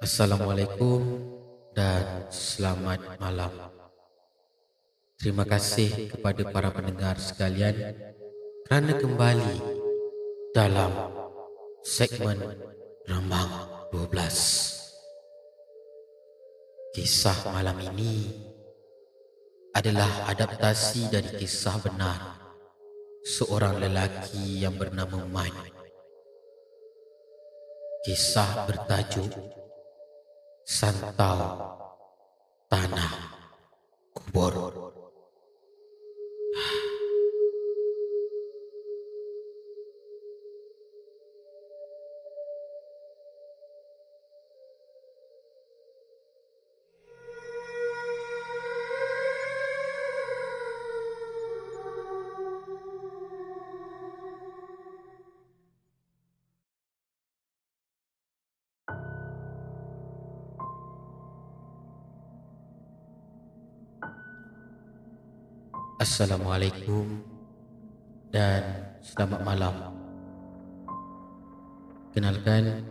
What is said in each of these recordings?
Assalamualaikum dan selamat malam. Terima kasih kepada para pendengar sekalian kerana kembali dalam segmen Rambang 12. Kisah malam ini adalah adaptasi dari kisah benar seorang lelaki yang bernama Mike. Kisah bertajuk Santau Tanah Kubur. Assalamualaikum dan selamat malam. Kenalkan,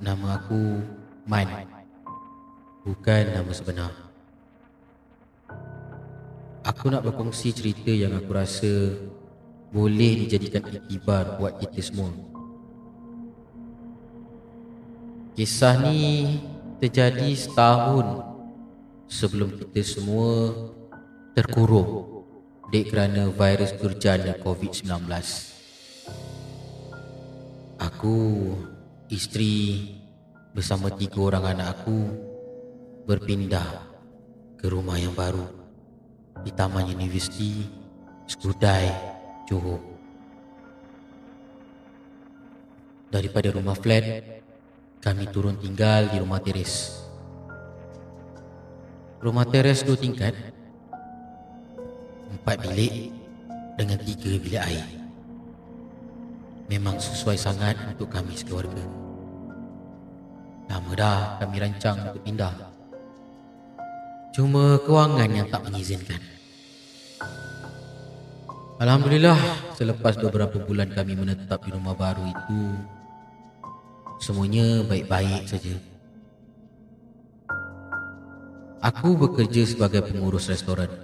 nama aku Man. Bukan nama sebenar. Aku nak berkongsi cerita yang aku rasa boleh dijadikan iktibar buat kita semua. Kisah ni terjadi setahun sebelum kita semua terkurung dek kerana virus durjana COVID-19. Aku, isteri bersama tiga orang anak aku berpindah ke rumah yang baru di Taman Universiti Skudai, Johor. Daripada rumah flat, kami turun tinggal di rumah teres. Rumah teres dua tingkat empat bilik dengan tiga bilik air. Memang sesuai sangat untuk kami sekeluarga. Lama dah kami rancang untuk pindah. Cuma kewangan yang tak mengizinkan. Alhamdulillah, selepas beberapa bulan kami menetap di rumah baru itu, semuanya baik-baik saja. Aku bekerja sebagai pengurus restoran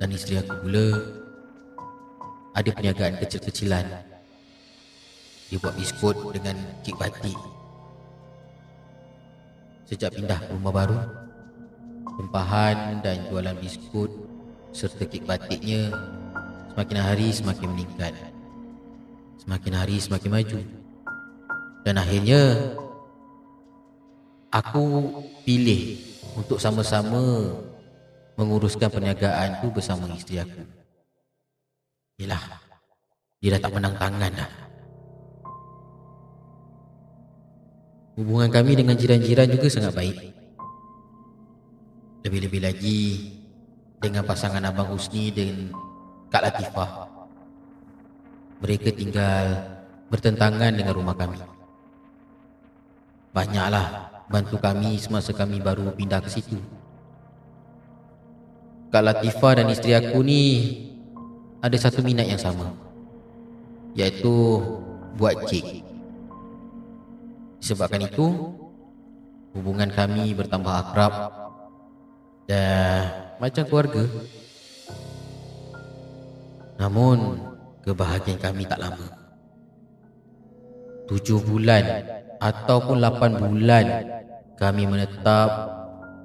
dan isteri aku pula ada perniagaan kecil-kecilan. Dia buat biskut dengan kek batik. Sejak pindah ke rumah baru, tempahan dan jualan biskut serta kek batiknya semakin hari semakin meningkat. Semakin hari semakin maju. Dan akhirnya aku pilih untuk sama-sama menguruskan perniagaan tu bersama isteri aku. Yalah, dia dah tak menang tangan dah. Hubungan kami dengan jiran-jiran juga sangat baik. Lebih-lebih lagi dengan pasangan Abang Husni dan Kak Latifah. Mereka tinggal bertentangan dengan rumah kami. Banyaklah bantu kami semasa kami baru pindah ke situ. Kak Latifah dan isteri aku ni ada satu minat yang sama iaitu buat cake. Sebabkan itu hubungan kami bertambah akrab dan macam keluarga. Namun kebahagiaan kami tak lama. Tujuh bulan ataupun lapan bulan kami menetap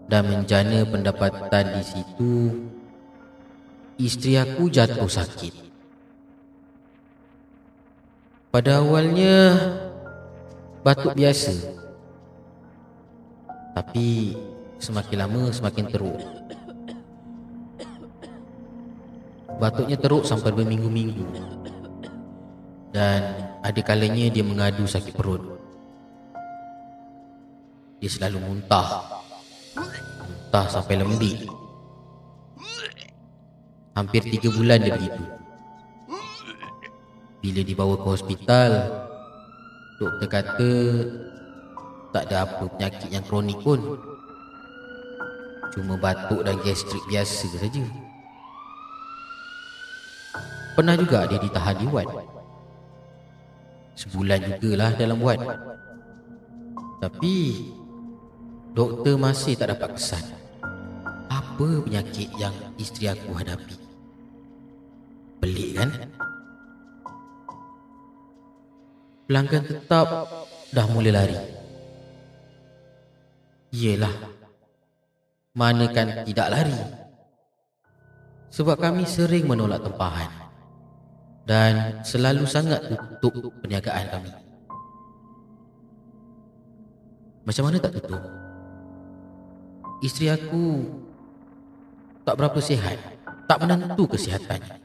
dan menjana pendapatan di situ isteri aku jatuh sakit. Pada awalnya batuk biasa. Tapi semakin lama semakin teruk. Batuknya teruk sampai berminggu-minggu dan ada kalanya dia mengadu sakit perut. Dia selalu muntah Muntah sampai lembik. Hampir tiga bulan dia begitu. Bila dibawa ke hospital Doktor kata Tak ada apa penyakit yang kronik pun. Cuma batuk dan gastrik biasa saja. Pernah juga dia ditahan di wad Sebulan jugalah dalam wad Tapi doktor masih tak dapat kesan apa penyakit yang isteri aku hadapi. Pelik kan? Pelanggan tetap dah mula lari. Yelah. Mana kan tidak lari? Sebab kami sering menolak tempahan dan selalu sangat tutup perniagaan kami. Macam mana tak tutup? Isteri aku tak berapa sihat, tak menentu kesihatannya.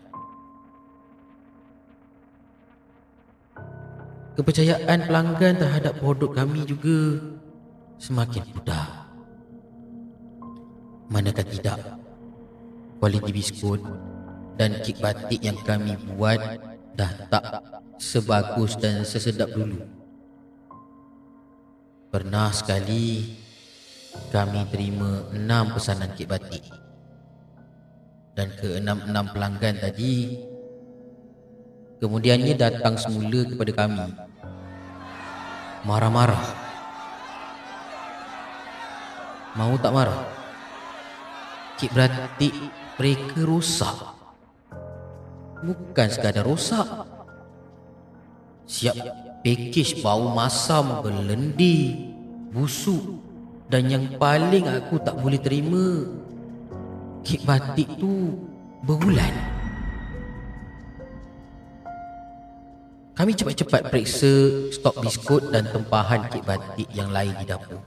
Kepercayaan pelanggan terhadap produk kami juga semakin pudar. Manakah tidak, kualiti biskut dan kek batik yang kami buat dah tak sebagus dan sesedap dulu. Pernah sekali kami terima enam pesanan kek batik. Dan ke enam-enam pelanggan tadi kemudiannya datang semula kepada kami. Marah-marah. Mau tak marah? Kik berarti mereka rosak. Bukan sekadar rosak. Siap package bau masam berlendi busuk dan yang paling aku tak boleh terima kek batik tu berulan. Kami cepat-cepat periksa stok biskut dan tempahan kek batik yang lain di dapur.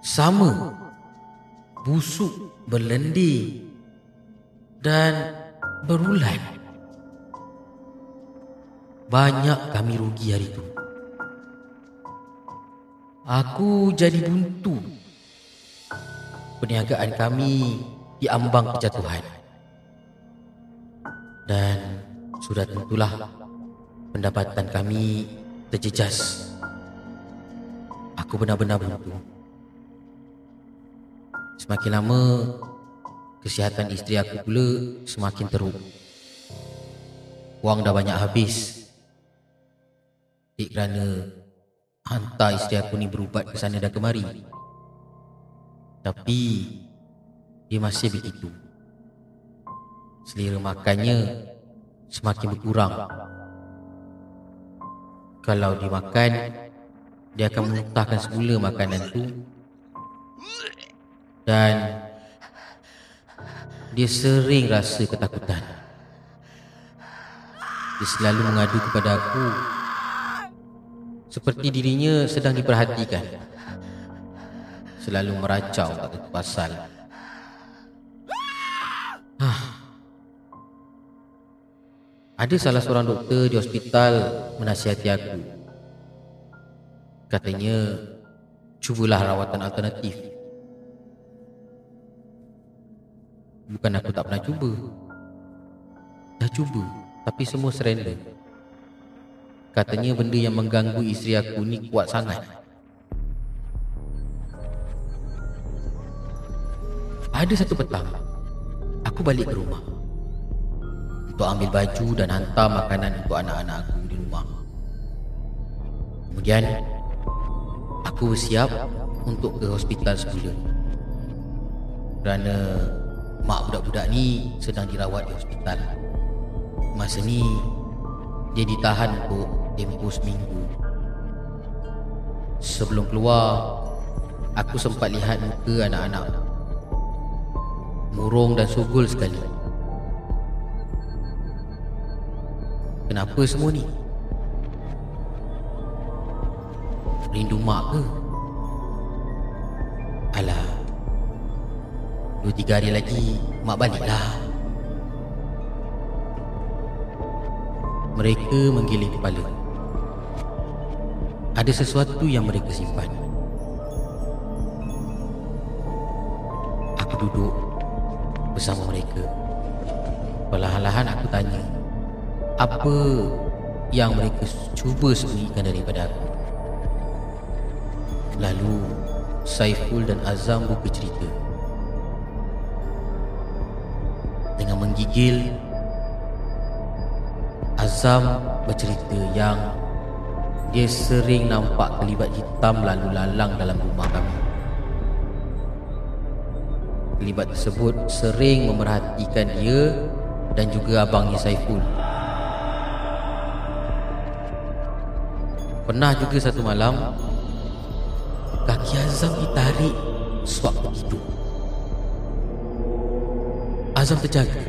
Sama. Busuk, berlendir dan berulan. Banyak kami rugi hari itu. Aku jadi buntu perniagaan kami diambang kejatuhan. Dan sudah tentulah pendapatan kami terjejas. Aku benar-benar buntu. Semakin lama, kesihatan isteri aku pula semakin teruk. Wang dah banyak habis. Dik kerana hantar isteri aku ni berubat ke sana dan kemari. Tapi dia masih begitu. Selera makannya semakin berkurang. Kalau dimakan, dia akan memuntahkan semula makanan itu dan dia sering rasa ketakutan. Dia selalu mengadu kepada aku seperti dirinya sedang diperhatikan selalu meracau tak tentu pasal. Hah. Ada salah seorang doktor di hospital menasihati aku. Katanya, cubalah rawatan alternatif. Bukan aku tak pernah cuba. Dah cuba, tapi semua surrender. Katanya benda yang mengganggu isteri aku ni kuat sangat. Ada satu petang Aku balik ke rumah. Untuk ambil baju dan hantar makanan untuk anak-anak aku di rumah. Kemudian Aku bersiap untuk ke hospital semula Kerana Mak budak-budak ni sedang dirawat di hospital. Masa ni Dia ditahan untuk tempoh seminggu Sebelum keluar Aku sempat lihat muka anak-anak murung dan sugul sekali. Kenapa semua ni? Rindu mak ke? Alah. Dua tiga hari lagi mak baliklah. Mereka menggiling kepala. Ada sesuatu yang mereka simpan. Aku duduk bersama mereka. Perlahan-lahan aku tanya, apa yang mereka cuba sembunyikan daripada aku? Lalu Saiful dan Azam buka cerita. Dengan menggigil, Azam bercerita yang Dia sering nampak kelibat hitam lalu lalang dalam rumah kami. Kelibat tersebut sering memerhatikan dia dan juga abangnya Saiful. Pernah juga satu malam Kaki Azam ditarik sewaktu tidur Azam terjaga.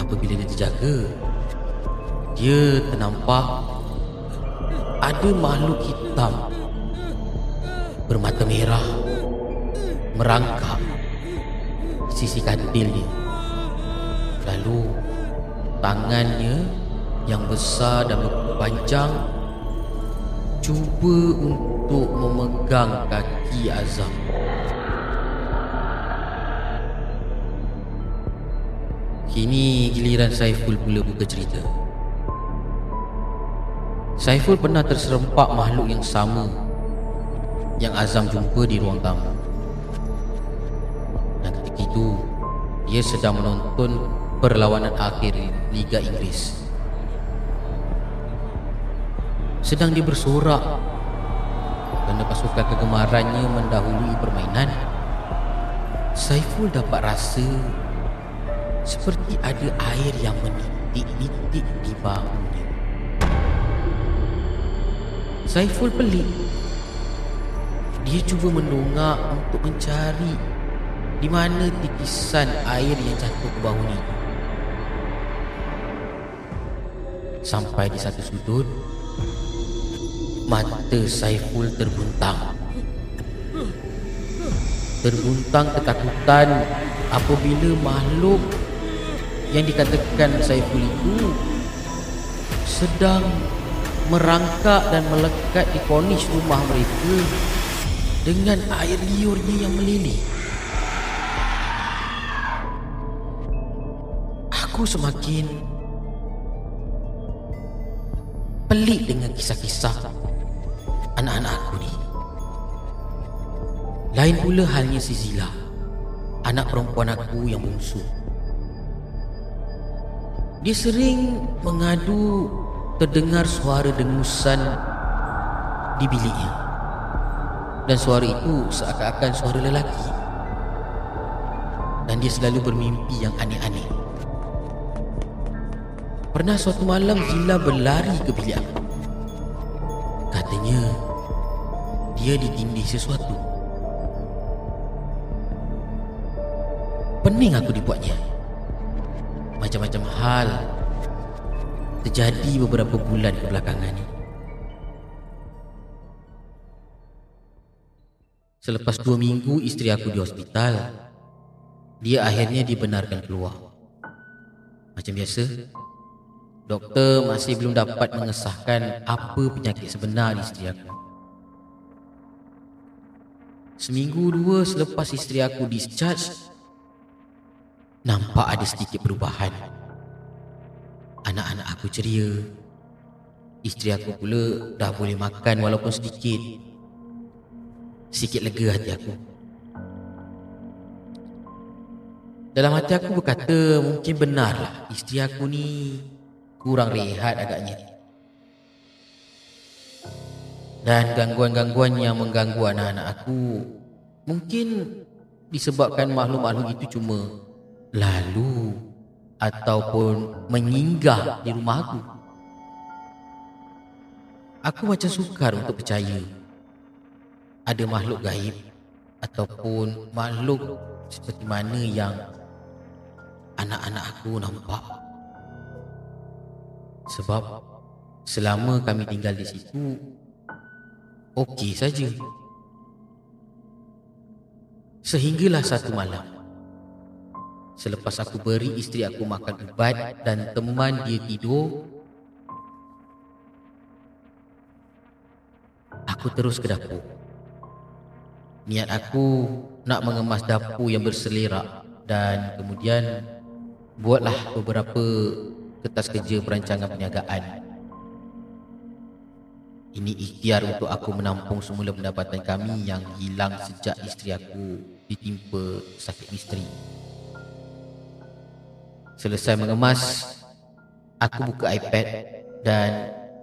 Apabila dia terjaga Dia ternampak Ada makhluk hitam Bermata merah Merangkap Sisi katil dia Lalu Tangannya Yang besar dan panjang Cuba untuk memegang kaki Azam. Kini giliran Saiful pula buka cerita Saiful pernah terserempak makhluk yang sama Yang Azam jumpa di ruang tamu Dan ketika itu Dia sedang menonton perlawanan akhir Liga Inggeris Sedang dia bersorak Kerana pasukan kegemarannya mendahului permainan Saiful dapat rasa seperti ada air yang menitik-nitik di bahunya. Saiful pelik. Dia cuba mendongak untuk mencari di mana titisan air yang jatuh ke bahunya. Sampai di satu sudut, mata Saiful terbuntang. Terbuntang ketakutan apabila makhluk yang dikatakan Saiful itu sedang merangkak dan melekat di kornish rumah mereka dengan air liurnya yang meleleh. Aku semakin pelik dengan kisah-kisah anak-anak aku ni. Lain pula halnya si Zila, anak perempuan aku yang bungsu. Dia sering mengadu terdengar suara dengusan di biliknya. Dan suara itu seakan-akan suara lelaki. Dan dia selalu bermimpi yang aneh-aneh. Pernah suatu malam Zila berlari ke bilik aku. Katanya dia ditindih sesuatu. Pening aku dibuatnya macam-macam hal terjadi beberapa bulan kebelakangan ini. Selepas dua minggu isteri aku di hospital, dia akhirnya dibenarkan keluar. Macam biasa, doktor masih belum dapat mengesahkan apa penyakit sebenar isteri aku. Seminggu dua selepas isteri aku discharge, Nampak ada sedikit perubahan Anak-anak aku ceria. Isteri aku pula dah boleh makan walaupun sedikit. Sikit lega hati aku. Dalam hati aku berkata mungkin benarlah Isteri aku ni kurang rehat agaknya. Dan gangguan-gangguan yang mengganggu anak-anak aku Mungkin disebabkan makhluk-makhluk itu cuma lalu ataupun menyinggah di rumah aku. Aku macam sukar untuk percaya ada makhluk gaib ataupun makhluk seperti mana yang anak-anak aku nampak. Sebab selama kami tinggal di situ okey saja. Sehinggalah satu malam Selepas aku beri isteri aku makan ubat dan teman dia tidur Aku terus ke dapur. Niat aku nak mengemas dapur yang berselerak Dan kemudian Buatlah beberapa kertas kerja perancangan perniagaan. Ini ikhtiar untuk aku menampung semula pendapatan kami Yang hilang sejak isteri aku ditimpa sakit misteri Selesai mengemas Aku buka iPad Dan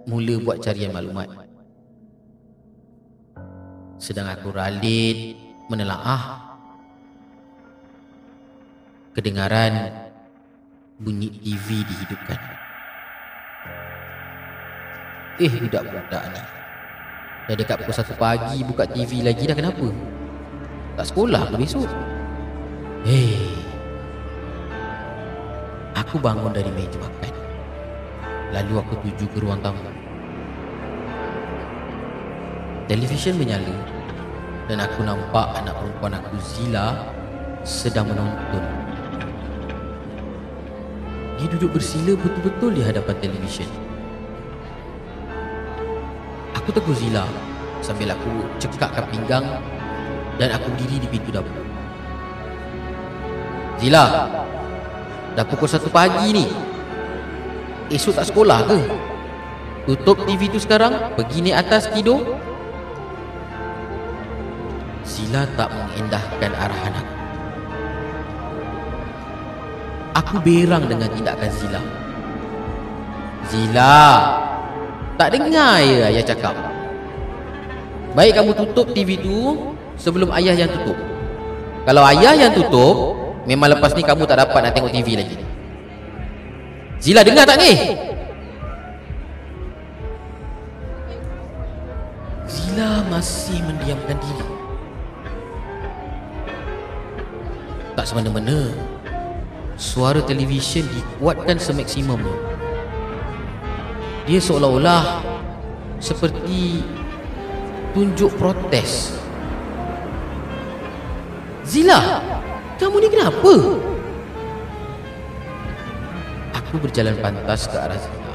mula buat carian maklumat. Sedang aku ralin menelaah kedengaran bunyi TV dihidupkan. Eh, budak-budak ni. Dah dekat pukul 1 pagi buka TV lagi dah kenapa? Tak sekolah ke besok? Hei. Aku bangun dari meja makan. Lalu aku tuju ke ruang tamu. Televisyen menyala dan aku nampak anak perempuan aku Zila sedang menonton. Dia duduk bersila betul-betul di hadapan televisyen. Aku tegur Zila sambil aku cekakkan pinggang dan aku berdiri di pintu dapur. Zila, dah pukul satu pagi ni. Esok tak sekolah ke? Tutup TV tu sekarang, pergi naik atas tidur. Zila tak mengendahkan arahan aku. Aku berang dengan tindakan Zila. Zila, tak dengar ya ayah cakap. Baik kamu tutup TV tu sebelum ayah yang tutup. Kalau ayah yang tutup, Memang lepas ni kamu tak dapat nak tengok TV lagi. Zila dengar tak ni? Zila masih mendiamkan diri. Tak semena-mena Suara televisyen dikuatkan semaksimumnya Dia seolah-olah Seperti Tunjuk protes. Zila kamu ni kenapa? Aku berjalan pantas ke arah Zina.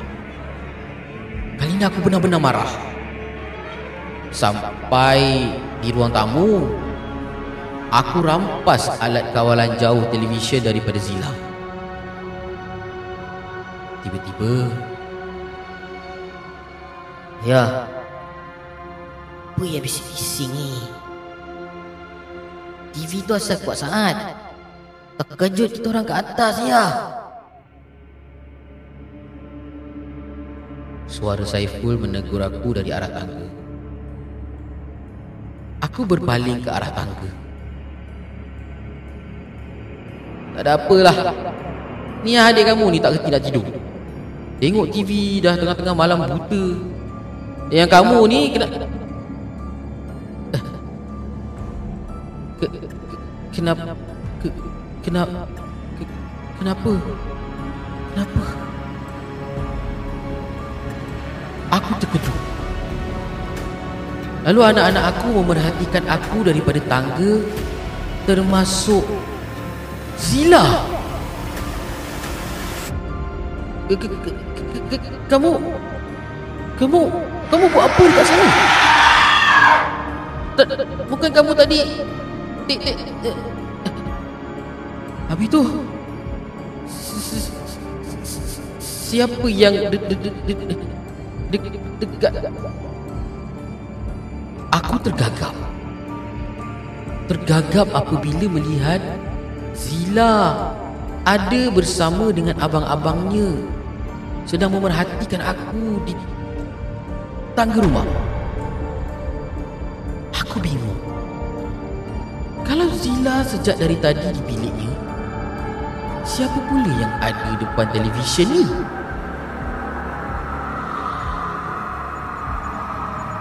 Kali ini aku benar-benar marah. Sampai di ruang tamu, aku rampas alat kawalan jauh televisyen daripada Zila. Tiba-tiba, Ya, apa yang bising-bising ni? TV tu asal kuat sangat. Terkejut kita orang ke atas ya. Suara Saiful menegur aku dari arah tangga. Aku berpaling ke arah tangga. Tak ada apalah. Ni adik kamu ni tak kerti nak tidur. Tengok TV dah tengah-tengah malam buta. Yang kamu ni kena Kenapa ke, kenapa ke, kenapa? Kenapa? Aku terkejut. Lalu anak-anak aku memerhatikan aku daripada tangga termasuk Zila. Kamu kamu kamu buat apa dekat sana? Bukan kamu tadi Habis tu? Siapa yang Dekat Aku tergagap. Tergagap apabila melihat Zila Ada bersama dengan abang-abangnya Sedang memerhatikan aku Di Tangga rumah. Aku bingung kalau Zila sejak dari tadi di biliknya Siapa pula yang ada depan televisyen ni?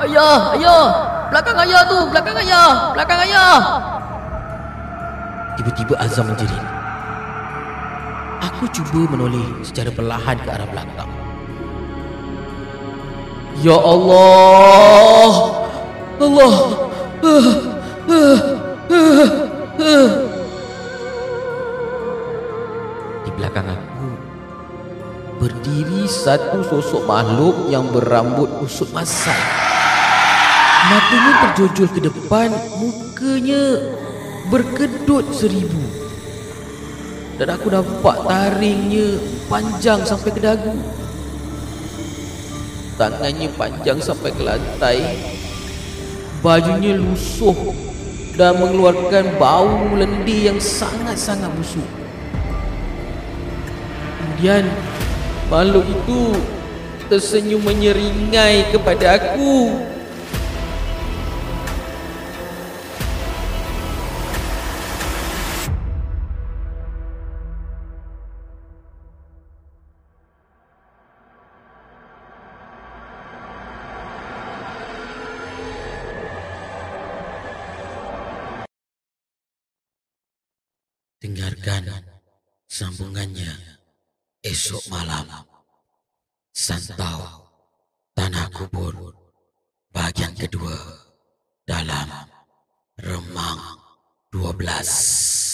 Ayah, ayah! Belakang ayah tu, belakang ayah Belakang ayah! Tiba-tiba Azam menjerit. Aku cuba menoleh secara perlahan ke arah belakang. Ya Allah! Allah! Uh, uh. Satu sosok makhluk yang berambut usut masai. Matanya terjojol ke depan, mukanya berkedut seribu. Dan aku nampak taringnya panjang sampai ke dagu. Tangannya panjang sampai ke lantai. Bajunya lusuh dan mengeluarkan bau lendir yang sangat-sangat busuk. Kemudian makhluk itu tersenyum menyeringai kepada aku. Dengarkan sambungannya esok malam. Santau Tanah Kubur bagian kedua dalam Remang 12.